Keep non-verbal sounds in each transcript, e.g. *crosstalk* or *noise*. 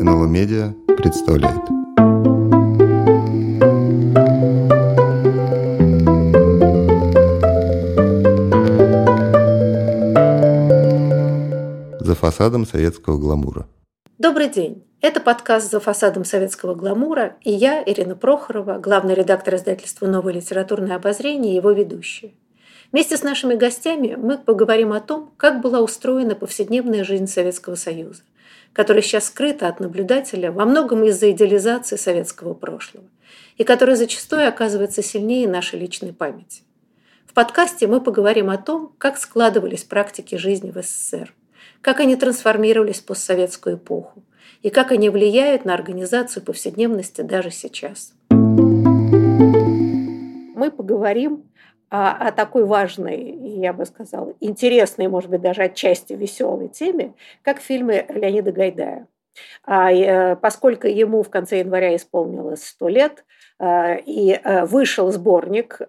НЛО Медиа представляет. За фасадом советского гламура. Добрый день. Это подкаст «За фасадом советского гламура» и я, Ирина Прохорова, главный редактор издательства «Новое литературное обозрение» и его ведущая. Вместе с нашими гостями мы поговорим о том, как была устроена повседневная жизнь Советского Союза, которая сейчас скрыта от наблюдателя во многом из-за идеализации советского прошлого и которая зачастую оказывается сильнее нашей личной памяти. В подкасте мы поговорим о том, как складывались практики жизни в СССР, как они трансформировались в постсоветскую эпоху и как они влияют на организацию повседневности даже сейчас. Мы поговорим о, о такой важной, я бы сказала, интересной, может быть, даже отчасти веселой теме, как фильмы Леонида Гайдая. А, э, поскольку ему в конце января исполнилось 100 лет, э, и э, вышел сборник,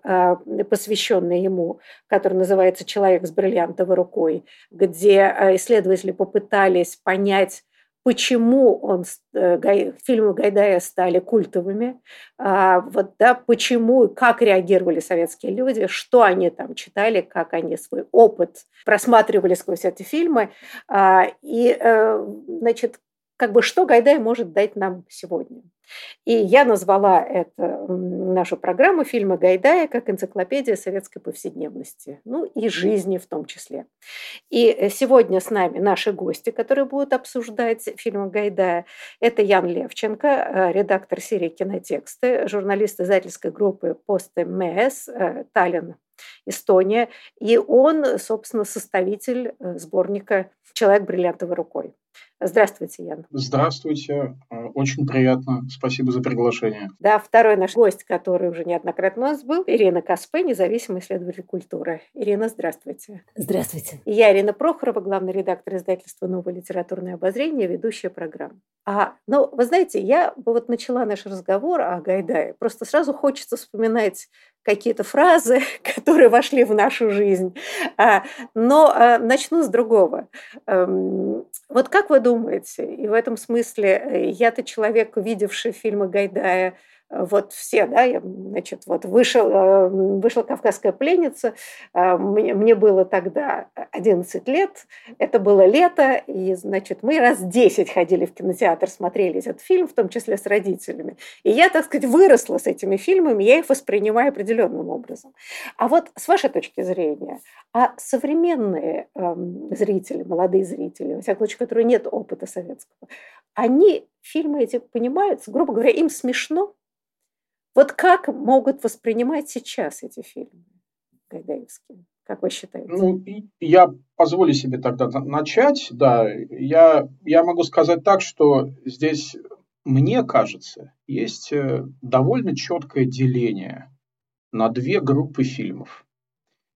посвященный ему, который называется «Человек с бриллиантовой рукой», где исследователи попытались понять, почему он, э, фильмы Гайдая стали культовыми, а, вот, да, почему как реагировали советские люди, что они там читали, как они свой опыт просматривали сквозь эти фильмы. А, и, э, значит, как бы что Гайдай может дать нам сегодня. И я назвала это, нашу программу фильма Гайдая как энциклопедия советской повседневности, ну и жизни в том числе. И э, сегодня с нами наши гости, которые будут обсуждать фильм Гайдая. Это Ян Левченко, э, редактор серии «Кинотексты», журналист издательской группы «Пост МС», э, Таллин, Эстония. И он, собственно, составитель сборника «Человек бриллиантовой рукой». Здравствуйте, Ян. Здравствуйте. Э, очень приятно. Спасибо за приглашение. Да, второй наш гость, который уже неоднократно у нас был, Ирина Каспе, независимый исследователь культуры. Ирина, здравствуйте. Здравствуйте. И я, Ирина Прохорова, главный редактор издательства «Новое литературное обозрение», ведущая программы. А, ну, вы знаете, я вот начала наш разговор о Гайдае. Просто сразу хочется вспоминать какие-то фразы, *laughs* которые вошли в нашу жизнь. А, но а, начну с другого. Эм, вот как вы думаете, и в этом смысле э, я-то человек, видевший фильмы Гайдая вот все, да, я, значит, вот вышел, э, вышла «Кавказская пленница», э, мне, мне было тогда 11 лет, это было лето, и, значит, мы раз 10 ходили в кинотеатр, смотрели этот фильм, в том числе с родителями. И я, так сказать, выросла с этими фильмами, я их воспринимаю определенным образом. А вот с вашей точки зрения, а современные э, зрители, молодые зрители, во всяком случае, которые нет опыта советского, они фильмы эти понимают, грубо говоря, им смешно, вот как могут воспринимать сейчас эти фильмы гайдаевские? Как вы считаете? Ну, я позволю себе тогда начать. Да, я, я могу сказать так, что здесь, мне кажется, есть э, довольно четкое деление на две группы фильмов.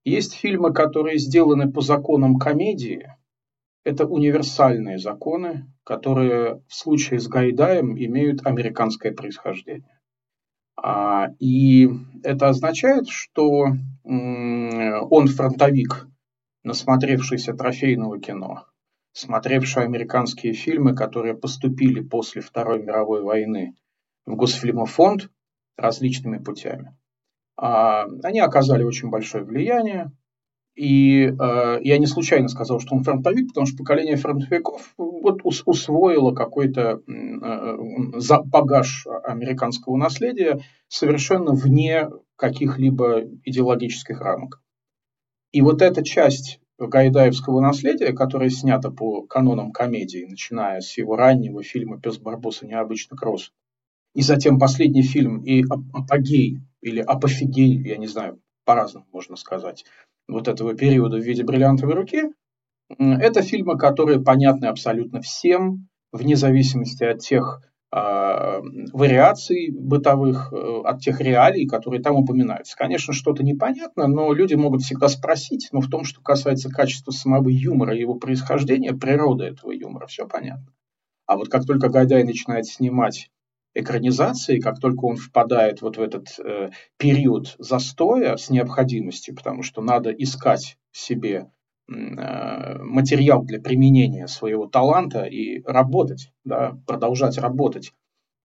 Есть фильмы, которые сделаны по законам комедии. Это универсальные законы, которые в случае с Гайдаем имеют американское происхождение. А, и это означает, что он фронтовик, насмотревшийся трофейного кино, смотревший американские фильмы, которые поступили после Второй мировой войны в Госфильмофонд различными путями. А, они оказали очень большое влияние, и э, я не случайно сказал, что он фронтовик, потому что поколение фронтовиков вот ус, усвоило какой-то э, багаж американского наследия совершенно вне каких-либо идеологических рамок. И вот эта часть гайдаевского наследия, которая снята по канонам комедии, начиная с его раннего фильма «Пес Барбоса необычно кросс», и затем последний фильм и апогей, или апофигей, я не знаю, по-разному можно сказать, вот этого периода в виде бриллиантовой руки, это фильмы, которые понятны абсолютно всем, вне зависимости от тех э, вариаций бытовых, э, от тех реалий, которые там упоминаются. Конечно, что-то непонятно, но люди могут всегда спросить, но в том, что касается качества самого юмора его происхождения, природы этого юмора, все понятно. А вот как только Гайдай начинает снимать экранизации, как только он впадает вот в этот э, период застоя с необходимостью, потому что надо искать себе материал для применения своего таланта и работать, да, продолжать работать.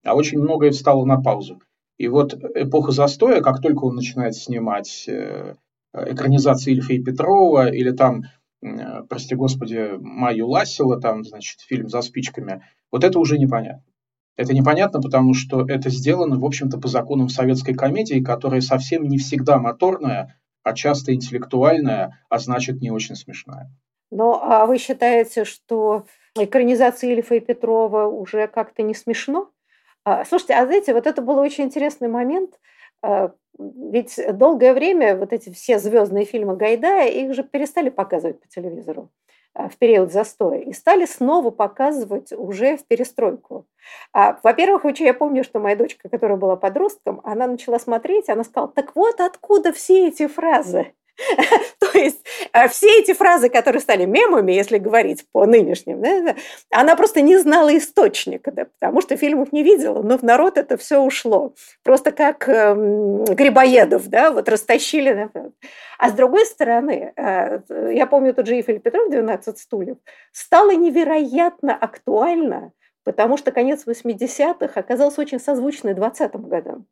А очень многое встало на паузу. И вот эпоха застоя, как только он начинает снимать э, экранизации и Петрова или там, э, прости господи, Майю Лассила, там, значит, фильм «За спичками», вот это уже непонятно. Это непонятно, потому что это сделано, в общем-то, по законам советской комедии, которая совсем не всегда моторная, а часто интеллектуальная, а значит, не очень смешная. Ну, а вы считаете, что экранизация Ильфа и Петрова уже как-то не смешно? А, слушайте, а знаете, вот это был очень интересный момент. А, ведь долгое время вот эти все звездные фильмы Гайдая, их же перестали показывать по телевизору а, в период застоя и стали снова показывать уже в перестройку. Во-первых, я помню, что моя дочка, которая была подростком, она начала смотреть, она сказала, так вот откуда все эти фразы. *laughs* То есть э, все эти фразы, которые стали мемами, если говорить по нынешним, она просто не знала источника, да, потому что фильмов не видела, но в народ это все ушло. Просто как э, Грибоедов, да, вот растащили. Да. А с другой стороны, э, я помню тот же Ефель Петров «12 стульев», стало невероятно актуально, потому что конец 80-х оказался очень созвучный 20-м годам.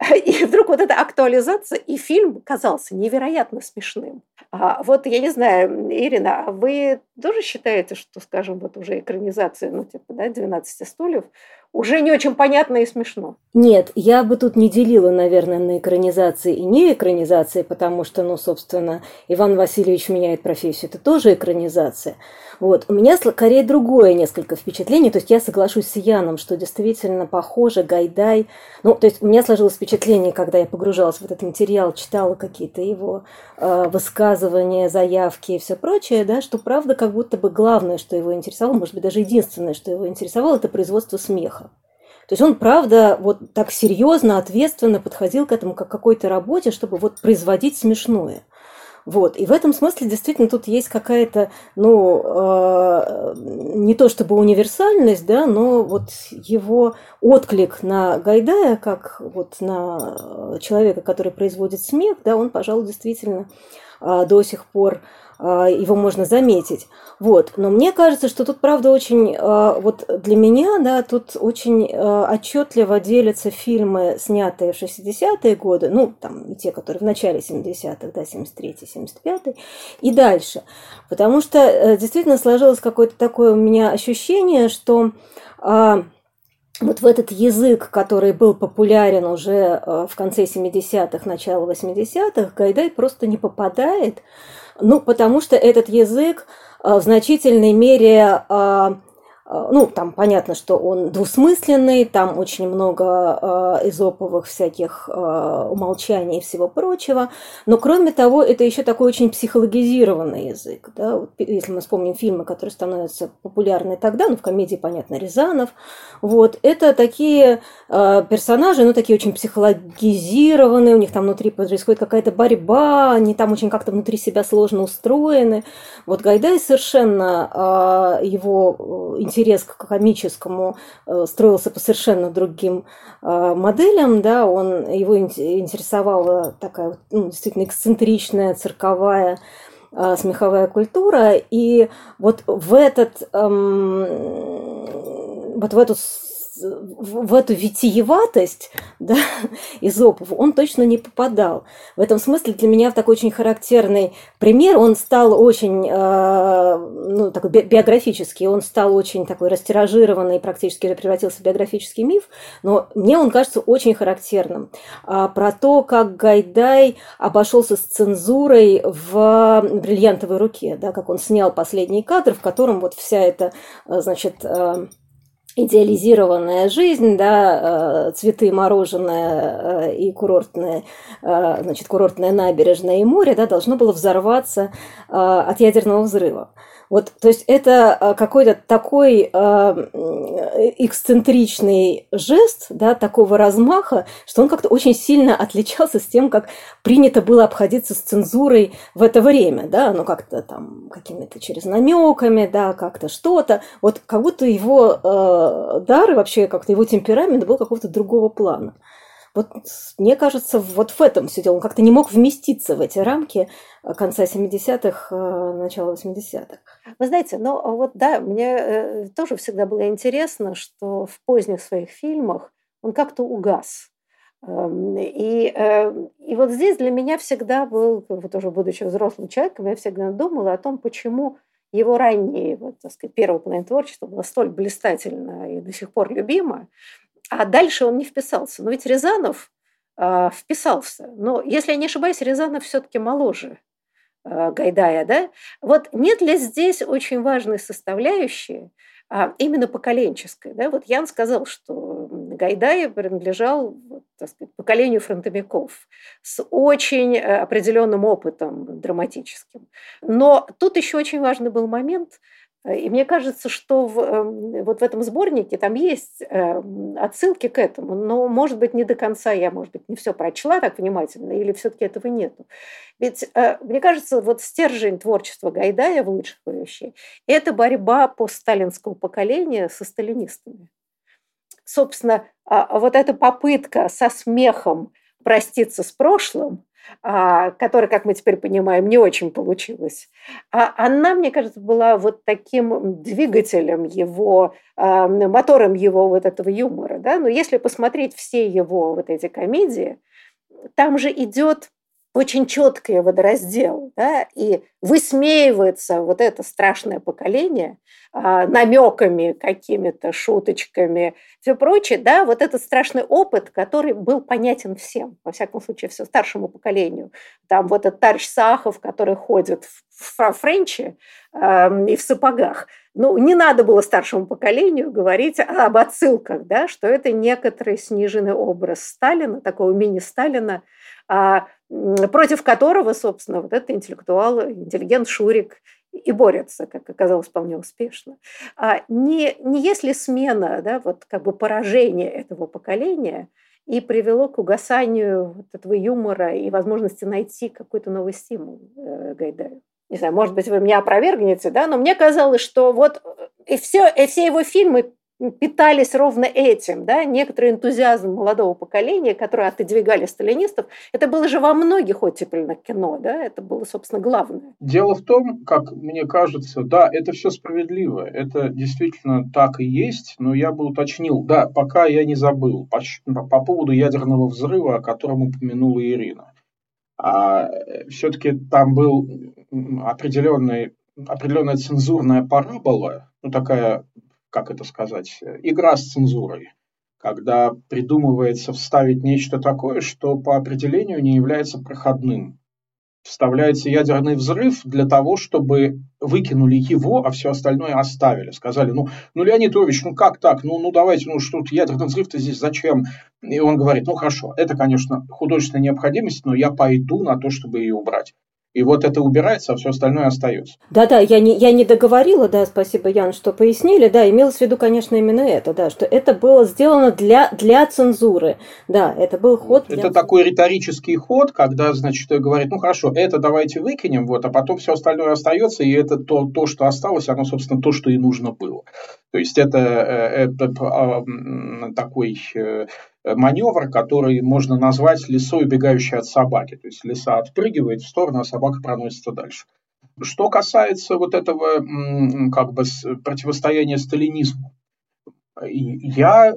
*laughs* И вдруг вот эта актуализация, и фильм казался невероятно смешным. А вот я не знаю, Ирина, а вы тоже считаете, что, скажем, вот уже экранизация, ну, типа, да, 12 стульев, уже не очень понятно и смешно. Нет, я бы тут не делила, наверное, на экранизации и не экранизации, потому что, ну, собственно, Иван Васильевич меняет профессию, это тоже экранизация. Вот. У меня скорее другое несколько впечатлений. То есть я соглашусь с Яном, что действительно похоже Гайдай. Ну, то есть у меня сложилось впечатление, когда я погружалась в этот материал, читала какие-то его э, высказывания, заявки и все прочее, да, что правда как будто бы главное, что его интересовало, может быть, даже единственное, что его интересовало, это производство смеха. То есть он, правда, вот так серьезно, ответственно подходил к этому как к какой-то работе, чтобы вот производить смешное. Вот. И в этом смысле действительно тут есть какая-то, ну, э, не то чтобы универсальность, да, но вот его отклик на Гайдая, как вот на человека, который производит смех, да, он, пожалуй, действительно э, до сих пор а, его можно заметить. Вот. Но мне кажется, что тут, правда, очень, а, вот для меня, да, тут очень а, отчетливо делятся фильмы, снятые в 60-е годы, ну, там, те, которые в начале 70-х, да, 73-й, 75-й, и дальше. Потому что э, действительно сложилось какое-то такое у меня ощущение, что вот в этот язык, который был популярен уже в конце 70-х, начало 80-х, Гайдай просто не попадает. Ну, потому что этот язык э, в значительной мере э, а, ну, там понятно, что он двусмысленный, там очень много э, изоповых всяких э, умолчаний и всего прочего, но кроме того, это еще такой очень психологизированный язык, да, вот, если мы вспомним фильмы, которые становятся популярны тогда, ну, в комедии, понятно, Рязанов, вот, это такие э, персонажи, ну, такие очень психологизированные, у них там внутри происходит какая-то борьба, они там очень как-то внутри себя сложно устроены, вот Гайдай совершенно э, его интересен интерес к комическому э, строился по совершенно другим э, моделям, да, он, его интересовала такая ну, действительно эксцентричная цирковая э, смеховая культура, и вот в этот, эм, вот в эту в эту витиеватость *laughs* да, Изопов он точно не попадал. В этом смысле для меня такой очень характерный пример. Он стал очень, э, ну, такой биографический, он стал очень такой растиражированный, практически превратился в биографический миф, но мне он кажется очень характерным. А, про то, как Гайдай обошелся с цензурой в «Бриллиантовой руке», да, как он снял последний кадр, в котором вот вся эта, э, значит, э, идеализированная жизнь, да, э, цветы, мороженое э, и курортное, э, значит, курортное набережное и море, да, должно было взорваться от ядерного взрыва. Вот, то есть это э, какой-то такой э, эксцентричный жест, да, такого размаха, что он как-то очень сильно отличался с тем, как принято было обходиться с цензурой в это время, да, ну как-то там какими-то через намеками, да, как-то что-то, вот как будто его э, дар и вообще как-то его темперамент был какого-то другого плана. Вот мне кажется, вот в этом все дело. Он как-то не мог вместиться в эти рамки конца 70-х, начала 80-х. Вы знаете, ну вот да, мне тоже всегда было интересно, что в поздних своих фильмах он как-то угас. Эм, и, и вот здесь для меня всегда был, вот уже будучи взрослым человеком, я всегда думала о том, почему его раннее, вот, так сказать, первое половина было столь блистательно и до сих пор любимо, а дальше он не вписался. Но ведь Рязанов э, вписался. Но, если я не ошибаюсь, Рязанов все-таки моложе э, Гайдая, да? Вот нет ли здесь очень важной составляющей, а именно поколенческой. Да? Вот Ян сказал, что Гайдай принадлежал так сказать, поколению фронтовиков с очень э, определенным опытом драматическим. Но тут еще очень важный был момент – и мне кажется, что в, эм, вот в этом сборнике там есть эм, отсылки к этому, но, может быть, не до конца я, может быть, не все прочла так внимательно, или все-таки этого нету. Ведь, э, мне кажется, вот стержень творчества Гайдая в лучших вещей – это борьба постсталинского поколения со сталинистами. Собственно, а, вот эта попытка со смехом проститься с прошлым – а, которая, как мы теперь понимаем, не очень получилась, а она, мне кажется, была вот таким двигателем его, а, мотором его вот этого юмора. Да? Но если посмотреть все его вот эти комедии, там же идет очень четкий водораздел, да, и высмеивается вот это страшное поколение а, намеками, какими-то шуточками, все прочее, да, вот этот страшный опыт, который был понятен всем, во всяком случае, все старшему поколению. Там вот этот товарищ Сахов, который ходит в френче э, и в сапогах. Ну, не надо было старшему поколению говорить об отсылках, да, что это некоторый сниженный образ Сталина, такого мини-Сталина, а, против которого, собственно, вот этот интеллектуал, интеллигент Шурик и борется, как оказалось, вполне успешно. А не, не если смена, да, вот как бы поражение этого поколения и привело к угасанию вот этого юмора и возможности найти какой-то новый стимул э, Гайдаю. Не знаю, может быть, вы меня опровергнете, да, но мне казалось, что вот и все, и все его фильмы питались ровно этим, да, некоторый энтузиазм молодого поколения, которое отодвигали сталинистов, это было же во многих оттепельных кино, да, это было, собственно, главное. Дело в том, как мне кажется, да, это все справедливо, это действительно так и есть, но я бы уточнил, да, пока я не забыл, по, по поводу ядерного взрыва, о котором упомянула Ирина. А, все-таки там был определенный, определенная цензурная парабола, ну такая как это сказать, игра с цензурой, когда придумывается вставить нечто такое, что по определению не является проходным. Вставляется ядерный взрыв для того, чтобы выкинули его, а все остальное оставили. Сказали, ну, ну Леонид Ильич, ну как так? Ну, ну давайте, ну что тут ядерный взрыв-то здесь зачем? И он говорит, ну хорошо, это, конечно, художественная необходимость, но я пойду на то, чтобы ее убрать. И вот это убирается, а все остальное остается. Да-да, я не, я не договорила, да, спасибо, Ян, что пояснили. Да, имелось в виду, конечно, именно это, да, что это было сделано для, для цензуры. Да, это был ход для... Это такой риторический ход, когда, значит, говорит, ну хорошо, это давайте выкинем, вот, а потом все остальное остается, и это то, то, что осталось, оно, собственно, то, что и нужно было. То есть это, э, это а, такой э, маневр, который можно назвать лисой, убегающей от собаки. То есть лиса отпрыгивает в сторону, а собака проносится дальше. Что касается вот этого как бы противостояния сталинизму, я, э,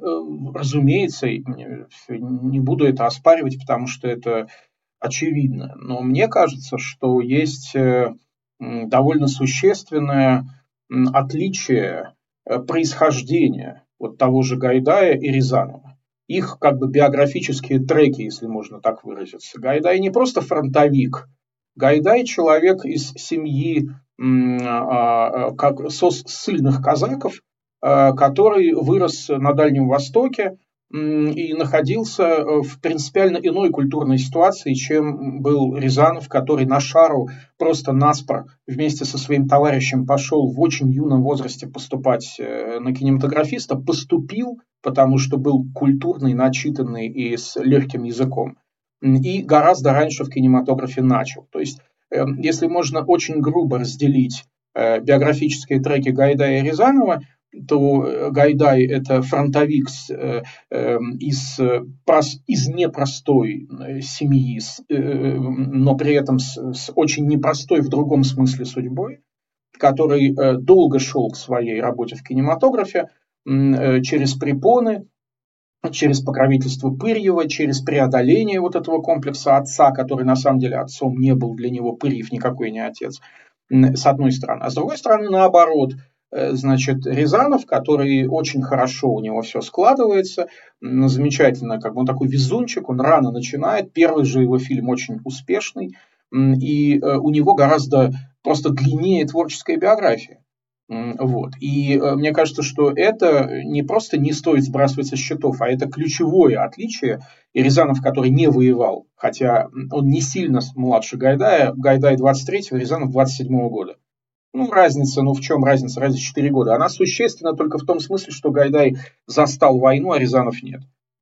разумеется, не буду это оспаривать, потому что это очевидно. Но мне кажется, что есть довольно существенное отличие Э, происхождения вот того же Гайдая и Рязанова. Их как бы биографические треки, если можно так выразиться. Гайдай не просто фронтовик. Гайдай человек из семьи а, а, как, со, ссыльных казаков, а, который вырос на Дальнем Востоке, и находился э, в принципиально иной культурной ситуации, чем был Рязанов, который на шару просто наспор вместе со своим товарищем пошел в очень юном возрасте поступать э, на кинематографиста, поступил, потому что был культурный, начитанный и с легким языком, и гораздо раньше в кинематографе начал. То есть, э, если можно очень грубо разделить биографические треки Гайдая и Рязанова, то Гайдай – это фронтовик из, из непростой семьи, но при этом с, с очень непростой в другом смысле судьбой, который долго шел к своей работе в кинематографе через препоны, через покровительство Пырьева, через преодоление вот этого комплекса отца, который на самом деле отцом не был для него Пырьев никакой не отец, с одной стороны. А с другой стороны, наоборот, э, значит, Рязанов, который очень хорошо у него все складывается, замечательно, как бы он такой везунчик, он рано начинает, первый же его фильм очень успешный, и э, у него гораздо просто длиннее творческая биография. Вот. И э, мне кажется, что это не просто не стоит сбрасывать со счетов, а это ключевое отличие. И Рязанов, который не воевал, хотя он не сильно младше Гайдая, Гайдай 23-го, Рязанов 27-го года. Ну, разница, ну в чем разница? Разница 4 года. Она существенна только в том смысле, что Гайдай застал войну, а Рязанов нет.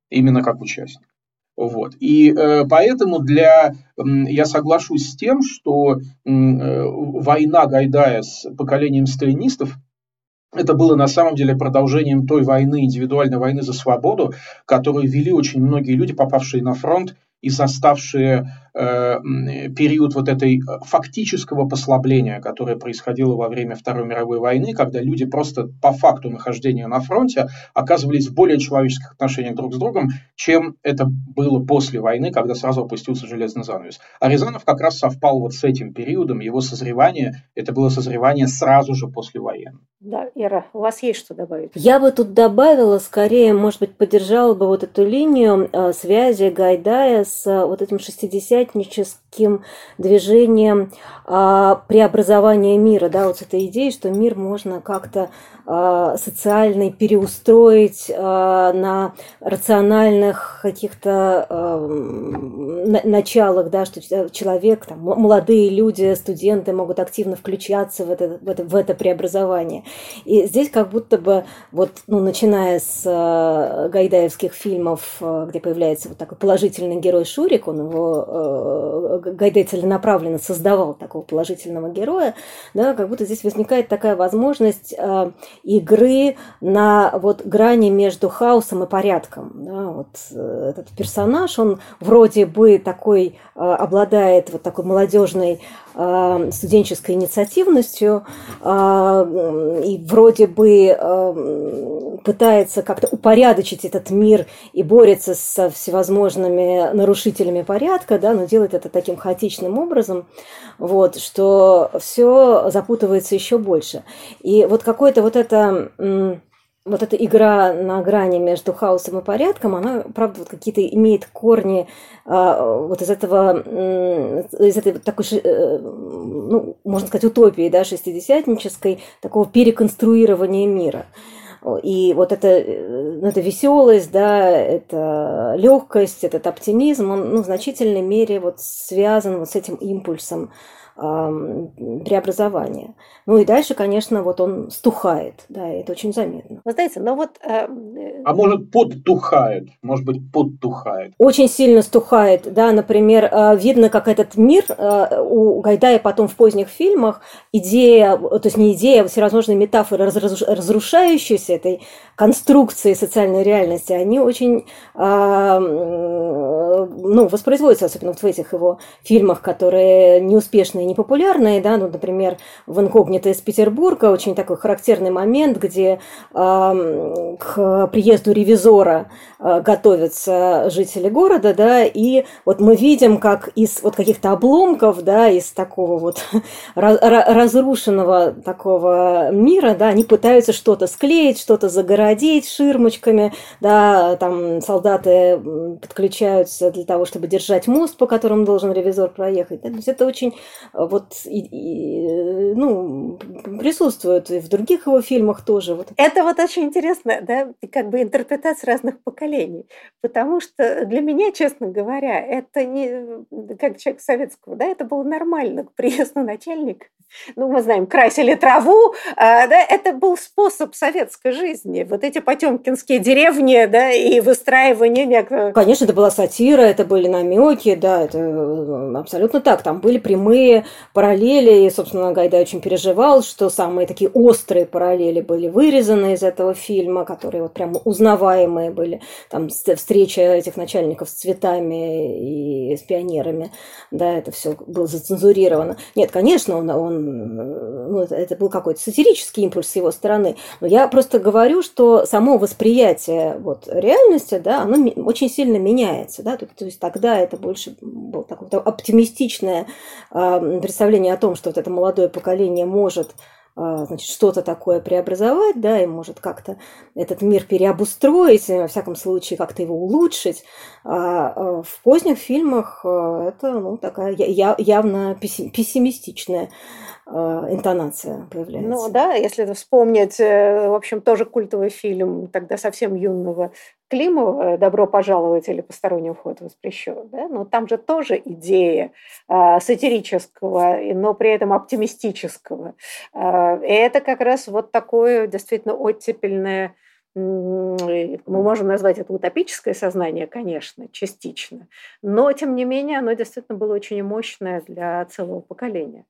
Именно как участник. Вот. И э, поэтому для, э, я соглашусь с тем, что э, война Гайдая с поколением сталинистов это было на самом деле продолжением той войны, индивидуальной войны за свободу, которую вели очень многие люди, попавшие на фронт и заставшие э, период вот этой э, фактического послабления, которое происходило во время Второй мировой войны, когда люди просто по факту нахождения на фронте оказывались в более человеческих отношениях друг с другом, чем это было после войны, когда сразу опустился железный занавес. А Рязанов как раз совпал вот с этим периодом, его созревание, это было созревание сразу же после войны. Да, Ира, у вас есть что добавить? Я бы тут добавила, скорее, может быть, поддержала бы вот эту линию э, связи Гайдая с э, вот этим 60-ническим движением э, преобразования мира, да, вот с этой идеей, что мир можно как-то социальный переустроить э, на рациональных каких-то э, началах, да, что человек, там, молодые люди, студенты могут активно включаться в это, в это, в это преобразование. И здесь как будто бы, вот, ну, начиная с э, гайдаевских фильмов, э, где появляется вот такой положительный герой Шурик, он его, э, Гайдай целенаправленно создавал такого положительного героя, да, как будто здесь возникает такая возможность э, игры на вот грани между хаосом и порядком. Да, вот э, этот персонаж, он вроде бы такой, э, обладает вот такой молодежной студенческой инициативностью, э, и вроде бы э, пытается как-то упорядочить этот мир и борется со всевозможными нарушителями порядка, да, но делает это таким хаотичным образом, вот, что все запутывается еще больше. И вот какое-то вот это вот эта игра на грани между хаосом и порядком, она, правда, вот какие-то имеет корни а, вот из этого, из этой такой, э, ну, можно сказать, утопии, да, шестидесятнической, такого переконструирования мира. И вот эта, э, эта веселость, да, это легкость, этот оптимизм, он ну, в значительной мере вот связан вот с этим импульсом преобразования. Ну и дальше, конечно, вот он стухает, да, это очень заметно. Вы знаете, но вот... Э, а может подтухает, может быть подтухает. Очень сильно стухает, да, например, э, видно, как этот мир э, у Гайдая потом в поздних фильмах, идея, то есть не идея, а всевозможные метафоры разрушающейся этой конструкции социальной реальности, они очень, ну, воспроизводятся, особенно вот в этих его фильмах, которые неуспешные непопулярные, да, ну, например, в «Инкогнито из Петербурга» очень такой характерный момент, где э, к приезду ревизора э, готовятся жители города, да, и вот мы видим, как из вот каких-то обломков, да, из такого вот *laughs* разрушенного такого мира, да, они пытаются что-то склеить, что-то загородить ширмочками, да, там солдаты подключаются для того, чтобы держать мост, по которому должен ревизор проехать. То есть это очень вот и, и, ну, присутствует и в других его фильмах тоже. Вот. Это вот очень интересно, да, как бы интерпретаций разных поколений. Потому что для меня, честно говоря, это не как человек советского, да, это было нормально. К приезду начальника ну, мы знаем, красили траву, а, да, это был способ советской жизни. Вот эти потемкинские деревни, да, и выстраивание. Конечно, это была сатира, это были намеки, да, это э, абсолютно так. Там были прямые параллели, и, собственно, Гайдай очень переживал, что самые такие острые параллели были вырезаны из этого фильма, которые вот прямо узнаваемые были. Там встреча этих начальников с цветами и с пионерами, да, это все было зацензурировано. Нет, конечно, он, он ну, это был какой-то сатирический импульс с его стороны. Но я просто говорю, что само восприятие вот, реальности, да, оно очень сильно меняется. Да? То, то есть тогда это больше было такое оптимистичное э, представление о том, что вот это молодое поколение может а, значит, что-то такое преобразовать, да, и может как-то этот мир переобустроить, во всяком случае, как-то его улучшить. А, а в поздних фильмах это ну, такая явно пессимистичная интонация появляется. Ну да, если вспомнить, э, в общем, тоже культовый фильм тогда совсем юного Климова «Добро пожаловать» или «Посторонний вход воспрещен». Да? Но там же тоже идея э, сатирического, но при этом оптимистического. Э, и это как раз вот такое действительно оттепельное мы можем назвать это утопическое сознание, конечно, частично, но, тем не менее, оно действительно было очень мощное для целого поколения.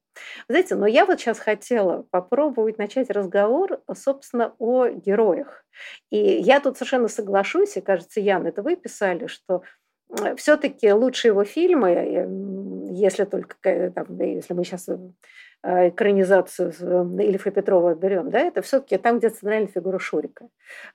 Знаете, но я вот сейчас хотела попробовать начать разговор, собственно, о героях. И я тут совершенно соглашусь, и, кажется, Ян, это вы писали, что все-таки лучшие его фильмы, если только, там, если мы сейчас Э, экранизацию Ильфа Петрова берем, да, это все-таки там, где центральная фигура Шурика.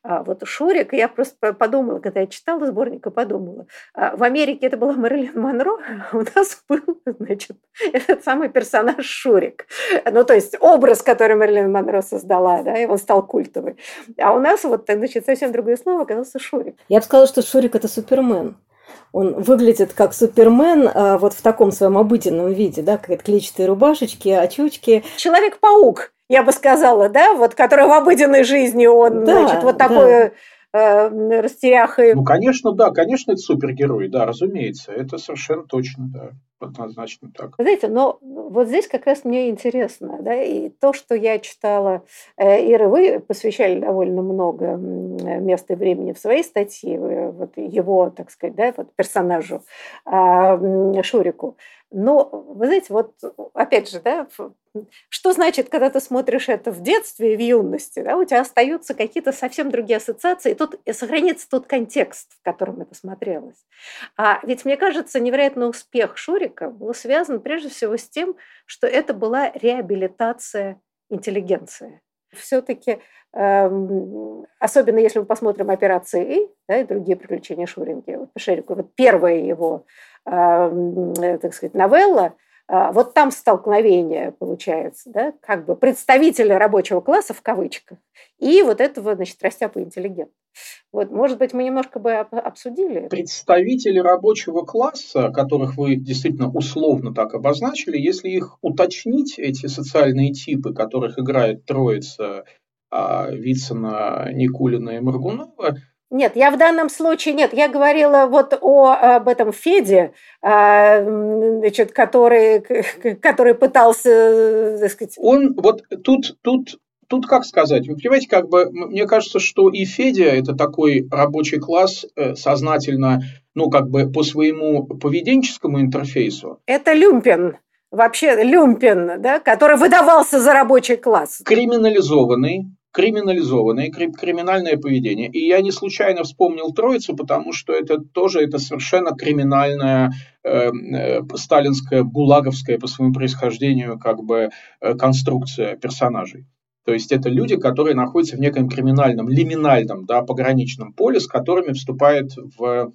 А вот Шурик, я просто подумала, когда я читала сборник, подумала, а в Америке это была Мэрилин Монро, а у нас был, значит, этот самый персонаж Шурик. Ну, то есть образ, который Мэрилин Монро создала, да, и он стал культовый. А у нас вот, значит, совсем другое слово оказался Шурик. Я бы сказала, что Шурик – это Супермен он выглядит как Супермен а, вот в таком своем обыденном виде, да, какие-то клетчатые рубашечки, очучки. Человек-паук, я бы сказала, да, вот который в обыденной жизни он, да, значит, вот такой да. э, растеряха. Ну, конечно, да, конечно, это супергерой, да, разумеется, это совершенно точно, да однозначно так. Знаете, но вот здесь как раз мне интересно, да, и то, что я читала, э, Ира, вы посвящали довольно много места и времени в своей статье, вот его, так сказать, да, вот персонажу а, Шурику. Но, вы знаете, вот опять же, да, что значит, когда ты смотришь это в детстве и в юности, да, у тебя остаются какие-то совсем другие ассоциации, и тут и сохранится тот контекст, в котором это смотрелось. А ведь, мне кажется, невероятный успех Шурика был связан прежде всего с тем, что это была реабилитация интеллигенции. Все-таки, эм, особенно если мы посмотрим операции да, и другие приключения Шуринги, вот, Шерику, вот первая его э, так сказать, новелла, вот там столкновение получается, да, как бы представителя рабочего класса в кавычках и вот этого, значит, растяпа интеллигент. Вот, может быть, мы немножко бы обсудили. Представители рабочего класса, которых вы действительно условно так обозначили, если их уточнить, эти социальные типы, которых играет троица а, Вицина, Никулина и Маргунова, нет, я в данном случае нет. Я говорила вот о, об этом Феде, а, значит, который, который пытался, так сказать... Он вот тут, тут Тут как сказать, вы понимаете, как бы, мне кажется, что и Федя – это такой рабочий класс э, сознательно, ну, как бы по своему поведенческому интерфейсу. Это люмпен вообще люмпен, да, который выдавался за рабочий класс. Криминализованный, криминализованное криминальное поведение. И я не случайно вспомнил Троицу, потому что это тоже это совершенно криминальная э, э, сталинская, гулаговская по своему происхождению как бы э, конструкция персонажей. То есть это люди, которые находятся в неком криминальном, лиминальном, да, пограничном поле, с которыми вступает в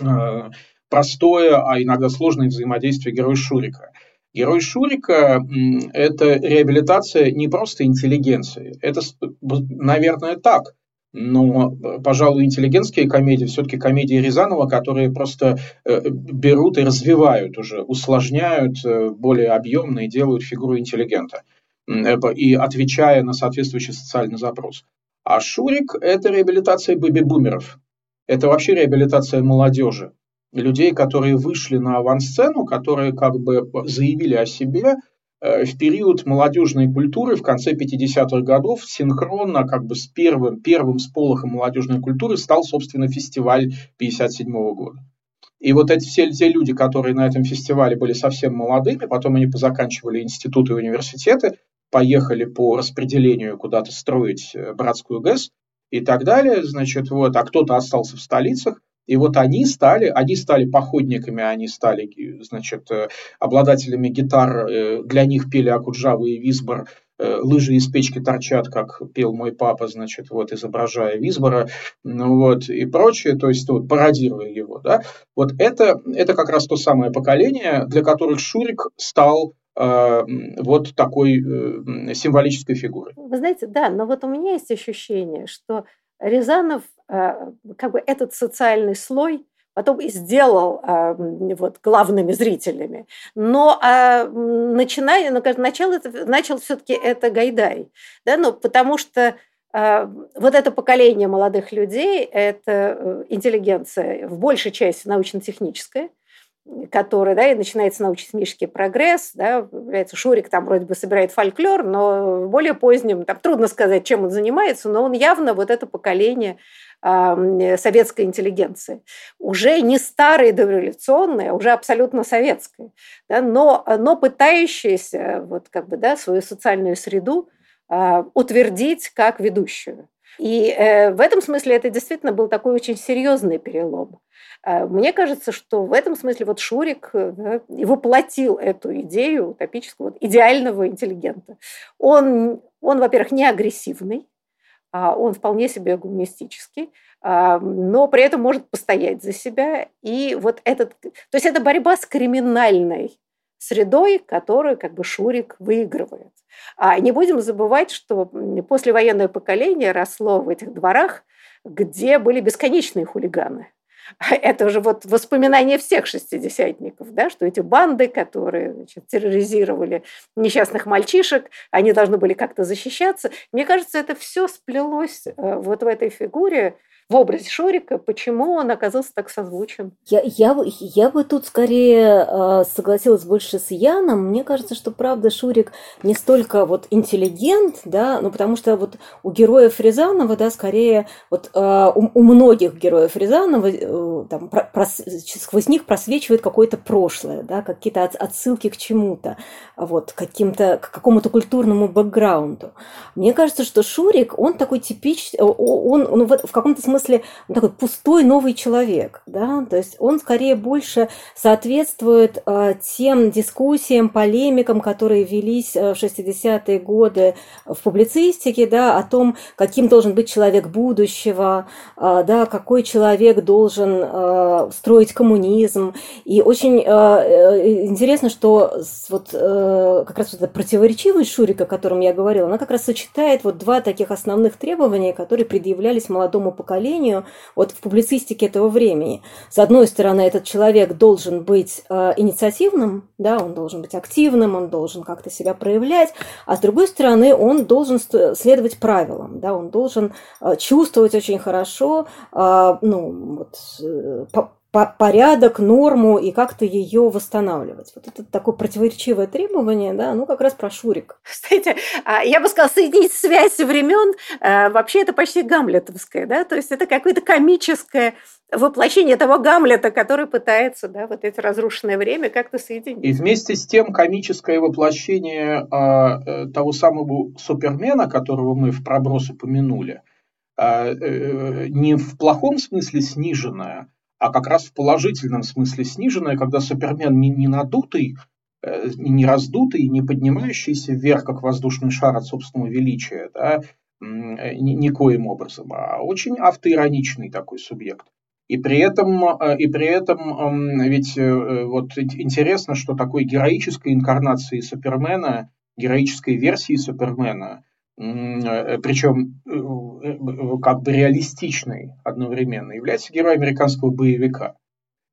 э, простое, а иногда сложное взаимодействие герой Шурика. Герой Шурика – это реабилитация не просто интеллигенции. Это, наверное, так. Но, пожалуй, интеллигентские комедии, все-таки комедии Рязанова, которые просто э, берут и развивают уже, усложняют, э, более объемно и делают фигуру интеллигента, и отвечая на соответствующий социальный запрос. А Шурик – это реабилитация бэби-бумеров. Это вообще реабилитация молодежи. Людей, которые вышли на авансцену, которые как бы заявили о себе э, в период молодежной культуры в конце 50-х годов синхронно как бы с первым, первым сполохом молодежной культуры стал, собственно, фестиваль 57 года. И вот эти все те люди, которые на этом фестивале были совсем молодыми, потом они позаканчивали институты и университеты, поехали по распределению куда-то строить э, братскую ГЭС и так далее, значит, вот, а кто-то остался в столицах, и вот они стали, они стали походниками, они стали, значит, э, обладателями гитар, э, для них пели Акуджава и Висбор, лыжи из печки торчат, как пел мой папа, значит, вот, изображая Висбора, ну вот, и прочее, то есть, вот, пародируя его, да, вот это, это как раз то самое поколение, для которых Шурик стал Э, вот такой э, символической фигуры. Вы знаете, да, но вот у меня есть ощущение, что Рязанов, э, как бы этот социальный слой, потом и сделал вот, главными зрителями. Но а, начиная, ну, начало, начал все-таки это Гайдай, да, ну, потому что вот это поколение молодых людей, это интеллигенция в большей части научно-техническая, который, да, и начинается научно-технический прогресс, да, является Шурик там вроде бы собирает фольклор, но более позднем, там трудно сказать, чем он занимается, но он явно вот это поколение советской интеллигенции. Уже не старые дореволюционные, а уже абсолютно советская, да, но, но пытающиеся вот как бы, да, свою социальную среду э, утвердить как ведущую. И э, в этом смысле это действительно был такой очень серьезный перелом. Э, мне кажется, что в этом смысле вот Шурик э, да, и воплотил эту идею утопического, вот, идеального интеллигента. Он, он, во-первых, не агрессивный, а он вполне себе гуманистический, а, но при этом может постоять за себя. И вот этот, то есть это борьба с криминальной средой, которую как бы Шурик выигрывает. А не будем забывать, что послевоенное поколение росло в этих дворах, где были бесконечные хулиганы. Это уже вот воспоминание всех шестидесятников, да, что эти банды, которые значит, терроризировали несчастных мальчишек, они должны были как-то защищаться. Мне кажется, это все сплелось э, вот в этой фигуре, в образе Шурика, почему он оказался так созвучен. Я, я, я бы тут скорее э, согласилась больше с Яном. Мне кажется, что правда Шурик не столько вот интеллигент, да, ну потому что вот у героев Рязанова, да, скорее вот э, у, у многих героев Рязанова э, там про, прос, сквозь них просвечивает какое-то прошлое, да, какие-то от, отсылки к чему-то, вот, каким-то, к какому-то культурному бэкграунду. Мне кажется, что Шурик, он такой типичный, он, он в, в каком-то смысле смысле такой пустой новый человек, да, то есть он скорее больше соответствует э, тем дискуссиям, полемикам, которые велись э, в 60-е годы в публицистике, да, о том, каким должен быть человек будущего, э, да, какой человек должен строить коммунизм. И очень интересно, что вот как раз вот эта противоречивость Шурика, о котором я говорила, она как раз сочетает вот два таких основных требования, которые предъявлялись молодому поколению поколению вот в публицистике этого времени. С одной стороны, этот человек должен быть э, инициативным, да, он должен быть активным, он должен как-то себя проявлять, а с другой стороны, он должен следовать правилам, да, он должен э, чувствовать очень хорошо, э, ну, вот, э, порядок, норму и как-то ее восстанавливать. Вот это такое противоречивое требование, да, ну как раз про Шурик. *laughs* Кстати, а, я бы сказала, соединить связь времен, э, вообще это почти гамлетовское, да, то есть это какое-то комическое воплощение того Гамлета, который пытается, да, вот это разрушенное время как-то соединить. И вместе с тем комическое воплощение а, э, того самого Супермена, которого мы в проброс упомянули, а, э, не в плохом смысле сниженное, а как раз в положительном смысле сниженная, когда Супермен не, не надутый, э, не раздутый, не поднимающийся вверх, как воздушный шар от собственного величия, да, э, никоим образом, а очень автоироничный такой субъект. И при этом, э, и при этом ведь вот интересно, что такой героической инкарнацией Супермена, героической версии Супермена, причем как бы реалистичный одновременно, является героем американского боевика.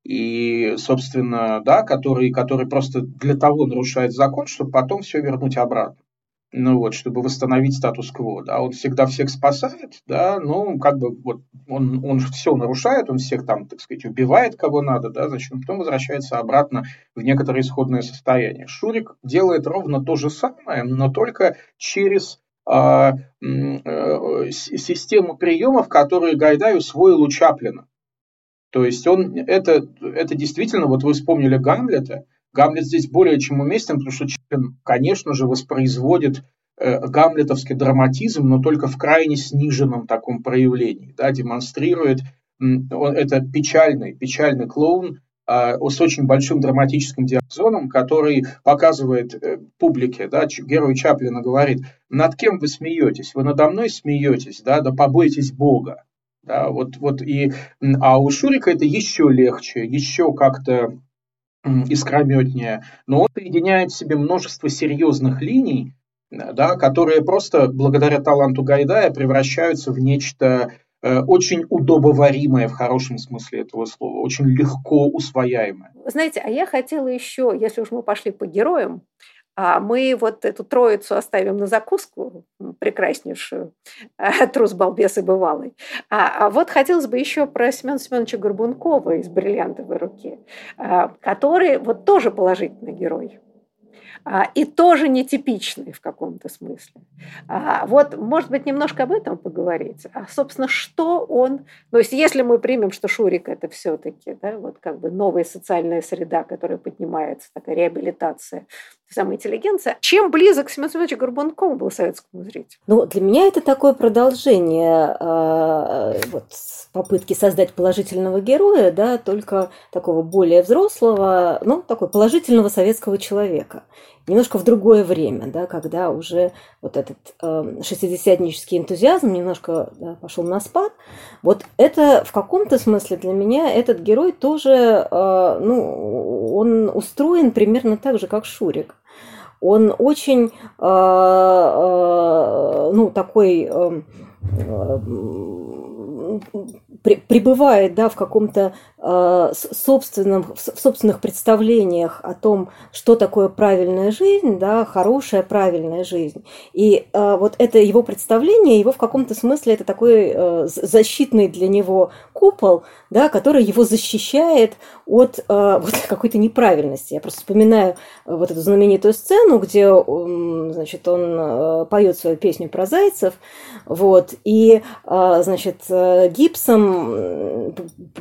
И, собственно, да, который, который просто для того нарушает закон, чтобы потом все вернуть обратно. ну вот, чтобы восстановить статус-кво, да, он всегда всех спасает, да, ну, как бы вот он, он все нарушает, он всех там, так сказать, убивает кого надо, да, он потом возвращается обратно в некоторое исходное состояние. Шурик делает ровно то же самое, но только через э, э, систему приемов, которые Гайдай усвоил у Чаплина. То есть он, это, это действительно, вот вы вспомнили Гамлета, Гамлет здесь более чем уместен, потому что Чаплин, конечно же, воспроизводит э, гамлетовский драматизм, но только в крайне сниженном таком проявлении, да, демонстрирует, он, это печальный, печальный клоун э, с очень большим драматическим диапазоном, который показывает э, публике, да, герой Чаплина говорит, над кем вы смеетесь, вы надо мной смеетесь, да, да побойтесь Бога. Да, вот, вот и, а у Шурика это еще легче, еще как-то искрометнее, но он соединяет в себе множество серьезных линий, да, которые просто благодаря таланту Гайдая превращаются в нечто очень удобоваримое в хорошем смысле этого слова, очень легко усвояемое. Знаете, а я хотела еще, если уж мы пошли по героям, а мы вот эту троицу оставим на закуску, прекраснейшую, *laughs* трус, балбес и бывалый. А, а вот хотелось бы еще про Семена Семеновича Горбункова из «Бриллиантовой руки», а, который вот тоже положительный герой. А, и тоже нетипичный в каком-то смысле. А, вот, может быть, немножко об этом поговорить. А, собственно, что он... То есть, если мы примем, что Шурик – это все-таки да, вот как бы новая социальная среда, которая поднимается, такая реабилитация самой интеллигенции, чем близок Семен Семенович Горбунков был советскому зрителю? Ну, для меня это такое продолжение э, вот, попытки создать положительного героя, да, только такого более взрослого, ну, такой положительного советского человека немножко в другое время, да, когда уже вот этот э, шестидесятнический энтузиазм немножко да, пошел на спад. Вот это в каком-то смысле для меня этот герой тоже, э, ну, он устроен примерно так же, как Шурик. Он очень, э, э, ну, такой... Э, пребывает да, в каком-то э, собственном, в собственных представлениях о том, что такое правильная жизнь, да, хорошая правильная жизнь. И э, вот это его представление, его в каком-то смысле это такой э, защитный для него купол, да, который его защищает от *laughs* вот какой-то неправильности. Я просто вспоминаю вот эту знаменитую сцену, где значит, он поет свою песню про зайцев, вот, и, значит, гипсом,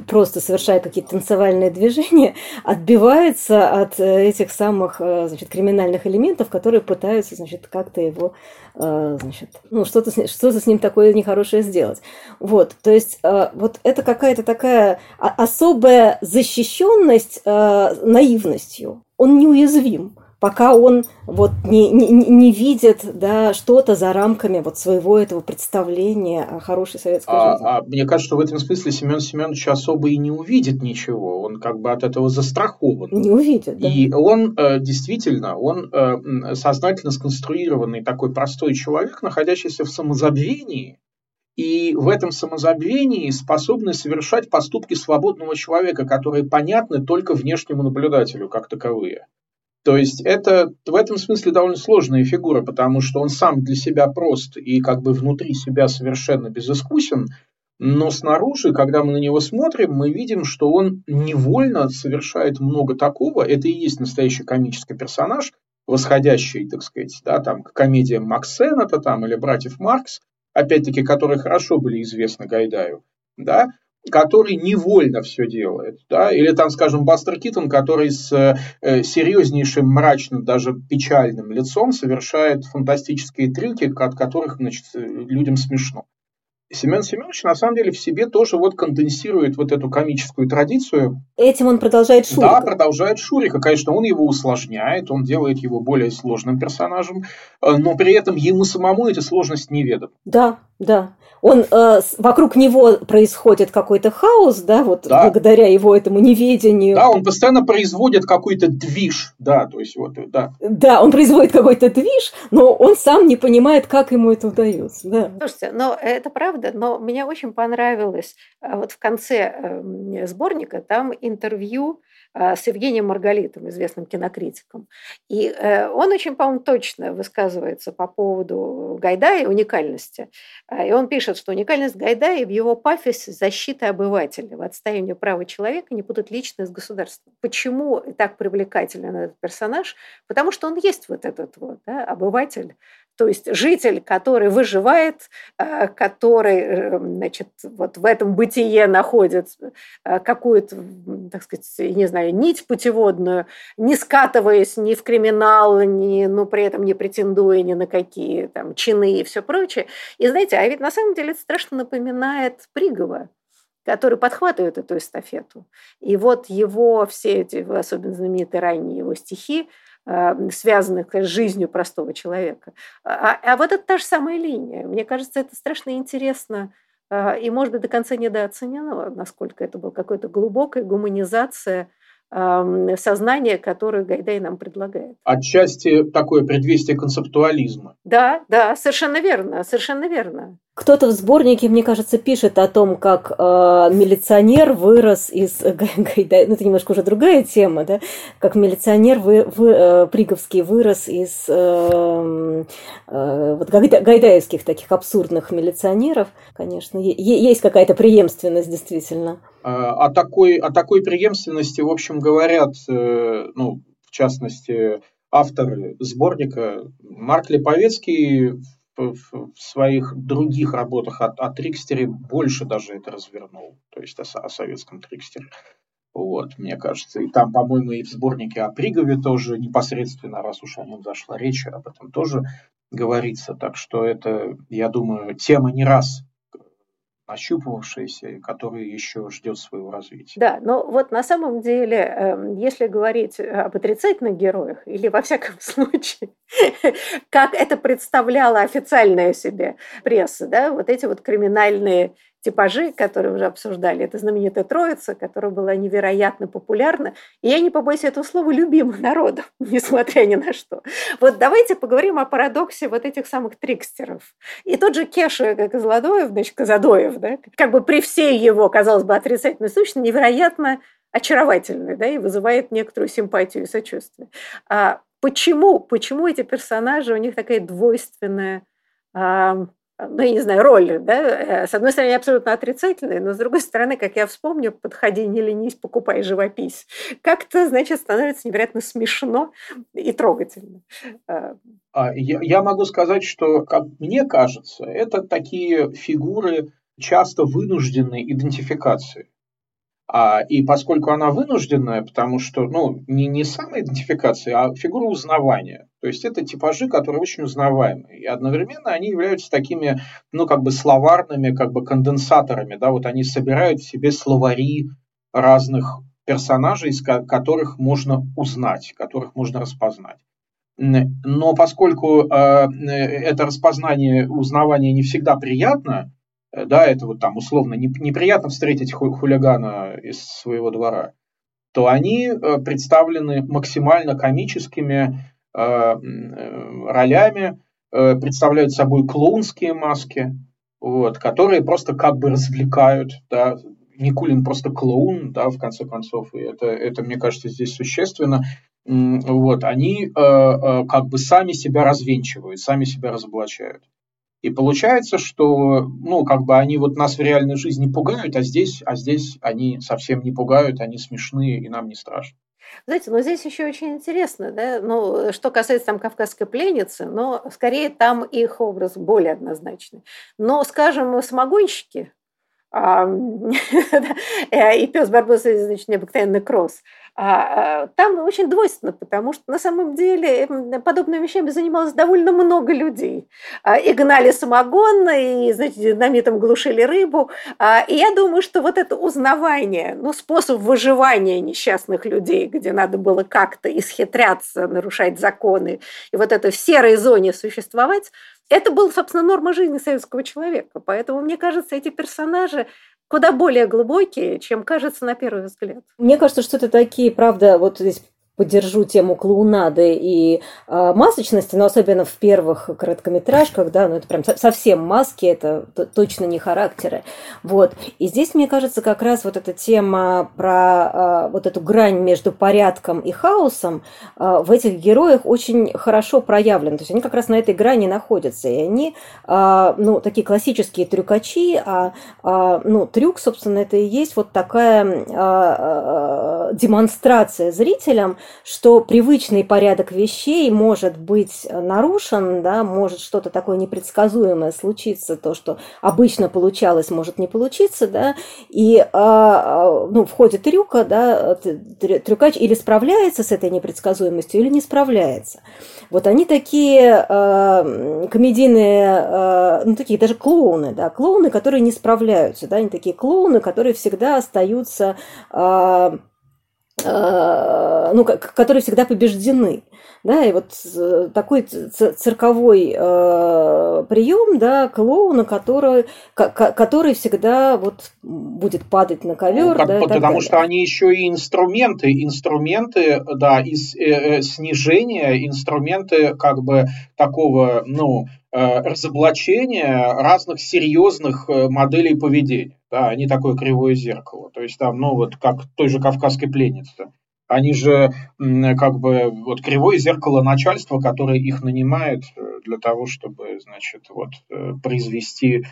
просто совершая какие-то танцевальные движения, *laughs* отбивается от этих самых значит, криминальных элементов, которые пытаются значит, как-то его значит, ну, что-то, что-то с ним такое нехорошее сделать. Вот, то есть вот это какая-то такая особая защищенность наивностью. Он неуязвим пока он вот не, не, не видит да, что-то за рамками вот своего этого представления о хорошей советской а, жизни. А, мне кажется, что в этом смысле Семен Семенович особо и не увидит ничего. Он как бы от этого застрахован. Не увидит, да. И он э, действительно, он э, сознательно сконструированный такой простой человек, находящийся в самозабвении, и в этом самозабвении способны совершать поступки свободного человека, которые понятны только внешнему наблюдателю как таковые. То есть это в этом смысле довольно сложная фигура, потому что он сам для себя прост и как бы внутри себя совершенно безыскусен, но снаружи, когда мы на него смотрим, мы видим, что он невольно совершает много такого. Это и есть настоящий комический персонаж, восходящий, так сказать, да, там, к комедиям Максената там, или братьев Маркс, опять-таки, которые хорошо были известны Гайдаю. Да? Который невольно все делает, да, или там, скажем, Бастер Китон, который с э, серьезнейшим, мрачным, даже печальным лицом совершает фантастические трюки, от которых, значит, людям смешно. Семен Семенович на самом деле в себе тоже вот конденсирует вот эту комическую традицию. Этим он продолжает Шурика. Да, продолжает Шурика. Конечно, он его усложняет, он делает его более сложным персонажем, э, но при этом ему самому эта сложность неведома. Да, да он э, вокруг него происходит какой-то хаос, да, вот да. благодаря его этому неведению. Да, он постоянно производит какой-то движ, да, то есть вот, да. Да, он производит какой-то движ, но он сам не понимает, как ему это удается, да. Слушайте, но это правда правда, но мне очень понравилось вот в конце эм, сборника там интервью а, с Евгением Маргалитом, известным кинокритиком. И э, он очень, по-моему, точно высказывается по поводу Гайдая и уникальности. А, и он пишет, что уникальность Гайдая в его пафосе защиты обывателя, в отстаивании права человека не путать личное с государством. Почему так привлекателен этот персонаж? Потому что он есть вот этот вот да, обыватель, то есть житель, который выживает, а, который э, значит, вот в этом бытие находит какую-то, так сказать, не знаю, нить путеводную, не скатываясь ни в криминал, ни, ну, при этом не претендуя ни на какие там чины и все прочее. И знаете, а ведь на самом деле это страшно напоминает Пригова, который подхватывает эту эстафету. И вот его все эти, особенно знаменитые ранние его стихи, э, связанных с жизнью простого человека. А, а вот это та же самая линия. Мне кажется, это страшно интересно э, и, может быть, до конца недооценено, насколько это была какая-то глубокая гуманизация сознание, которое Гайдай нам предлагает. Отчасти такое предвестие концептуализма. Да, да, совершенно верно, совершенно верно. Кто-то в сборнике, мне кажется, пишет о том, как э, милиционер вырос из *laughs* Гайдая. Ну, это немножко уже другая тема, да? Как милиционер вы, вы, э, Приговский вырос из э, э, вот гайдаевских таких абсурдных милиционеров. Конечно, есть какая-то преемственность, действительно. А, о такой, о такой преемственности, в общем, говорят, э, ну, в частности, авторы сборника. Марк Липовецкий в своих других работах о, о Трикстере больше даже это развернул, то есть о, о советском Трикстере. Вот, мне кажется. И там, по-моему, и в сборнике о Пригове тоже непосредственно, раз уж о нем зашла речь, об этом тоже говорится. Так что это, я думаю, тема не раз ощупывавшаяся, который еще ждет своего развития. Да, но вот на самом деле, эм, если говорить об отрицательных героях, или во всяком *laughs* случае, как это представляла официальная себе пресса, да, вот эти вот криминальные типажи, которые уже обсуждали. Это знаменитая троица, которая была невероятно популярна. И я не побоюсь этого слова, любима народом, *laughs* несмотря ни на что. Вот давайте поговорим о парадоксе вот этих самых трикстеров. И тот же Кеша Казладоев, значит, Казадоев, да, как бы при всей его, казалось бы, отрицательной сущности, невероятно очаровательный, да, и вызывает некоторую симпатию и сочувствие. А почему, почему эти персонажи, у них такая двойственная ну, я не знаю, роль, да, э, с одной стороны, абсолютно отрицательная, но с другой стороны, как я вспомню, подходи, не ленись, покупай живопись. Как-то, значит, становится невероятно смешно и трогательно. Э, а, я, я могу сказать, что, как мне кажется, это такие фигуры часто вынужденной идентификации. А, и поскольку она вынужденная, потому что, ну, не, не самоидентификация, а фигура узнавания. То есть это типажи, которые очень узнаваемы. И одновременно они являются такими, ну, как бы словарными, как бы конденсаторами, да, вот они собирают в себе словари разных персонажей, из которых можно узнать, которых можно распознать. Но поскольку э, это распознание, узнавание не всегда приятно, Э, да, это вот там условно неприятно встретить хулигана из своего двора, то они э, представлены максимально комическими э, ролями, представляют собой клоунские маски, вот, которые просто как бы развлекают, да, Никулин просто клоун, да, в конце концов, и это, это мне кажется, здесь существенно. Вот, они э, э, как бы сами себя развенчивают, сами себя разоблачают. И получается, что, ну, как бы они вот нас в реальной жизни пугают, а здесь, а здесь они совсем не пугают, они смешные, и нам не страшно. Знаете, но здесь еще очень интересно, да, ну, что касается там кавказской пленницы, но скорее там их образ более однозначный. Но, скажем, самогонщики, *laughs* и пес Барбоса, значит, необыкновенный кросс. А, а, там очень двойственно, потому что на самом деле подобными вещами занималось довольно много людей. А, и гнали самогон, и, значит, динамитом глушили рыбу. И я думаю, что вот это узнавание, ну, способ выживания несчастных людей, где надо было как-то исхитряться, нарушать законы, и вот это в серой зоне существовать, это была, собственно, норма жизни советского человека. Поэтому, мне кажется, эти персонажи куда более глубокие, чем кажется на первый взгляд. Мне кажется, что это такие, правда, вот здесь поддержу тему клоунады и э, масочности, но особенно в первых короткометражках, да, ну это прям совсем маски, это точно не характеры. Вот. И здесь, мне кажется, как раз вот эта тема про э, вот эту грань между порядком и хаосом э, в этих героях очень хорошо проявлена. То есть они как раз на этой грани находятся. И они, э, ну, такие классические трюкачи, а, э, ну, трюк, собственно, это и есть вот такая э, э, демонстрация зрителям, что привычный порядок вещей может быть нарушен, да, может что-то такое непредсказуемое случиться, то, что обычно получалось, может не получиться, да, и а, а, ну, в ходе трюка, да, трюкач или справляется с этой непредсказуемостью, или не справляется. Вот они такие э, комедийные, э, ну, такие даже клоуны, да, клоуны, которые не справляются, да, они такие клоуны, которые всегда остаются э, Э, ну, которые всегда побеждены. Да, и вот э, такой цирковой э, прием, да, клоуна, который, который всегда вот будет падать на ковер. Ну, да, потому что они еще и инструменты, инструменты, да, из э, снижения, инструменты как бы такого, ну, Э, разоблачение разных серьезных э, моделей поведения. Да, они такое кривое зеркало. То есть там, ну вот как той же кавказской пленницы. Они же как бы вот кривое зеркало начальства, которое их нанимает э, для того, чтобы, значит, вот произвести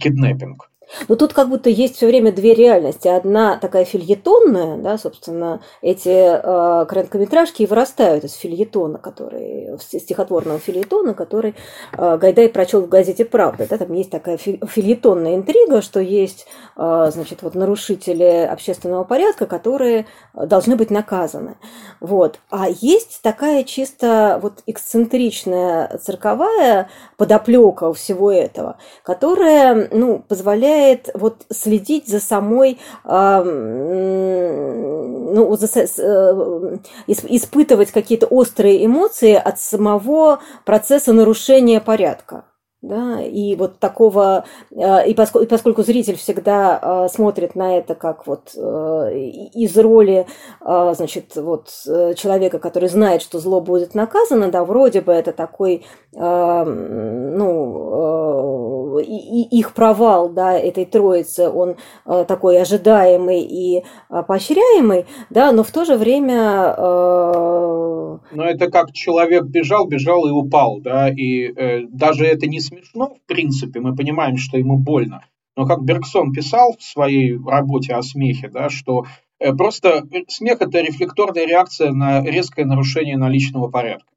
киднеппинг. Но тут как будто есть все время две реальности. Одна такая фильетонная, да, собственно, эти э, короткометражки и вырастают из фильетона, который, стихотворного фильетона, который э, Гайдай прочел в газете «Правда». Да, там есть такая фильетонная интрига, что есть, э, значит, вот нарушители общественного порядка, которые должны быть наказаны. Вот. А есть такая чисто вот эксцентричная цирковая подоплека всего этого, которая, ну, позволяет позволяет вот следить за самой, ну, за, э, испытывать какие-то острые эмоции от самого процесса нарушения порядка. Да, и вот такого, э, и поскольку, и поскольку зритель всегда э, смотрит на это как вот из роли, значит, вот человека, который знает, что зло будет наказано, да, вроде бы это такой, ну, и, их провал, да, этой троицы, он э, такой ожидаемый и э, поощряемый, да, но в то же время... Э... Но это как человек бежал, бежал и упал, да, и э, даже это не смешно, в принципе, мы понимаем, что ему больно, но как Бергсон писал в своей работе о смехе, да, что э, просто смех – это рефлекторная реакция на резкое нарушение наличного порядка.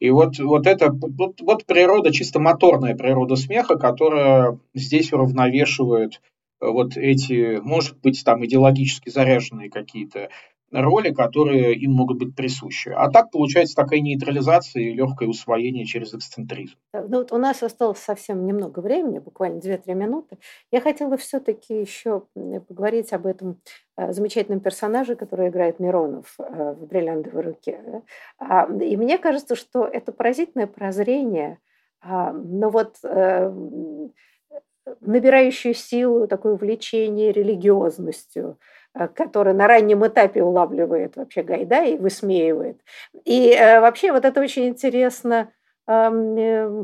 И вот, вот это вот, вот природа, чисто моторная природа смеха, которая здесь уравновешивает э, вот эти, может быть, там идеологически заряженные какие-то роли, которые им могут быть присущи. А так получается такая нейтрализация и легкое усвоение через эксцентризм. Ну вот у нас осталось совсем немного времени, буквально 2-3 минуты. Я хотела все-таки еще поговорить об этом э, замечательном персонаже, который играет Миронов э, в «Бриллиантовой руке». А, и мне кажется, что это поразительное прозрение, а, но вот э, набирающую силу, такое увлечение религиозностью – который на раннем этапе улавливает вообще Гайда и высмеивает. И э, вообще вот это очень интересно, э,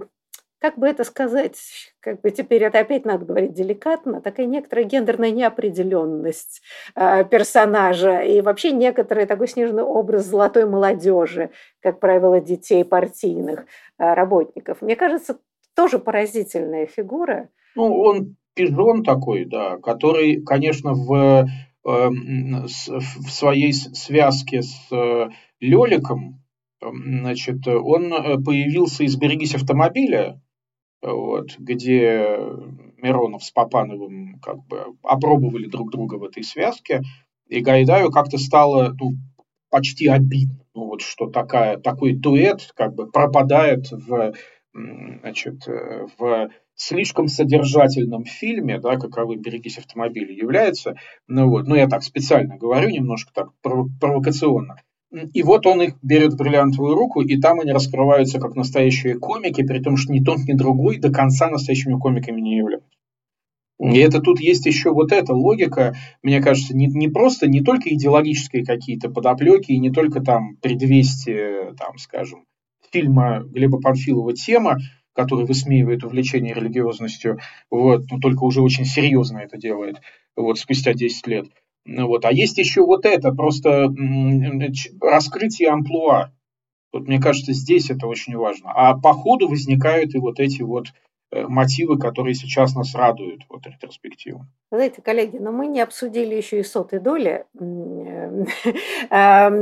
как бы это сказать, как бы теперь это опять надо говорить деликатно, такая некоторая гендерная неопределенность персонажа и вообще некоторый такой снежный образ золотой молодежи, как правило, детей партийных работников. Мне кажется, тоже поразительная фигура. Ну, он пижон такой, да, который, конечно, в Эм, в своей связке с э, Леликом, эм, значит, он э, появился из «Берегись автомобиля», вот, где Миронов с Папановым как бы опробовали друг друга в этой связке, и Гайдаю как-то стало ну, почти обидно, ну, вот, что такая, такой дуэт как бы пропадает в, значит, э, в слишком содержательном фильме, да, каковым «Берегись автомобиля» является, ну вот, ну я так специально говорю, немножко так провокационно, и вот он их берет в бриллиантовую руку, и там они раскрываются как настоящие комики, при том, что ни тот, ни другой до конца настоящими комиками не являются. И это тут есть еще вот эта логика, мне кажется, не, не просто, не только идеологические какие-то подоплеки, и не только там предвестие, там, скажем, фильма Глеба Панфилова «Тема», который высмеивает увлечение религиозностью, вот, но только уже очень серьезно это делает, вот, спустя 10 лет. Вот. А есть еще вот это, просто раскрытие амплуа. Вот, мне кажется, здесь это очень важно. А по ходу возникают и вот эти вот Э, мотивы, которые сейчас нас радуют вот ретроспективу. Знаете, коллеги, но мы не обсудили еще и сотой доли эм,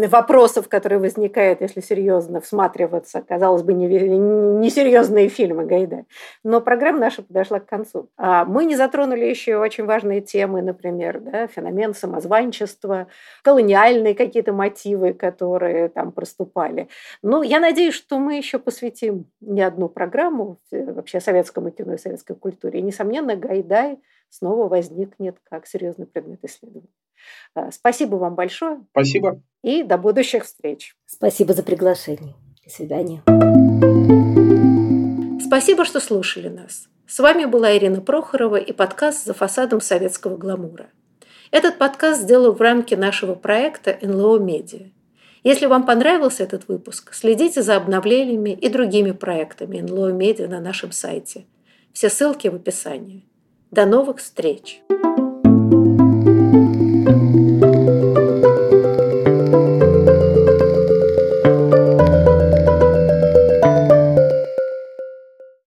вопросов, которые возникают, если серьезно всматриваться, казалось бы, несерьезные фильмы Гайда. Но программа наша подошла к концу. А мы не затронули еще очень важные темы, например, да, феномен самозванчества, колониальные какие-то мотивы, которые там проступали. Ну, я надеюсь, что мы еще посвятим не одну программу вообще советскому кино и советской культуре. И, несомненно, Гайдай снова возникнет как серьезный предмет исследования. А, спасибо вам большое. Спасибо. И до будущих встреч. Спасибо за приглашение. До свидания. Спасибо, что слушали нас. С вами была Ирина Прохорова и подкаст «За фасадом советского гламура». Этот подкаст сделал в рамке нашего проекта НЛО Медиа. Если вам понравился этот выпуск, следите за обновлениями и другими проектами НЛО Медиа на нашем сайте. Все ссылки в описании. До новых встреч!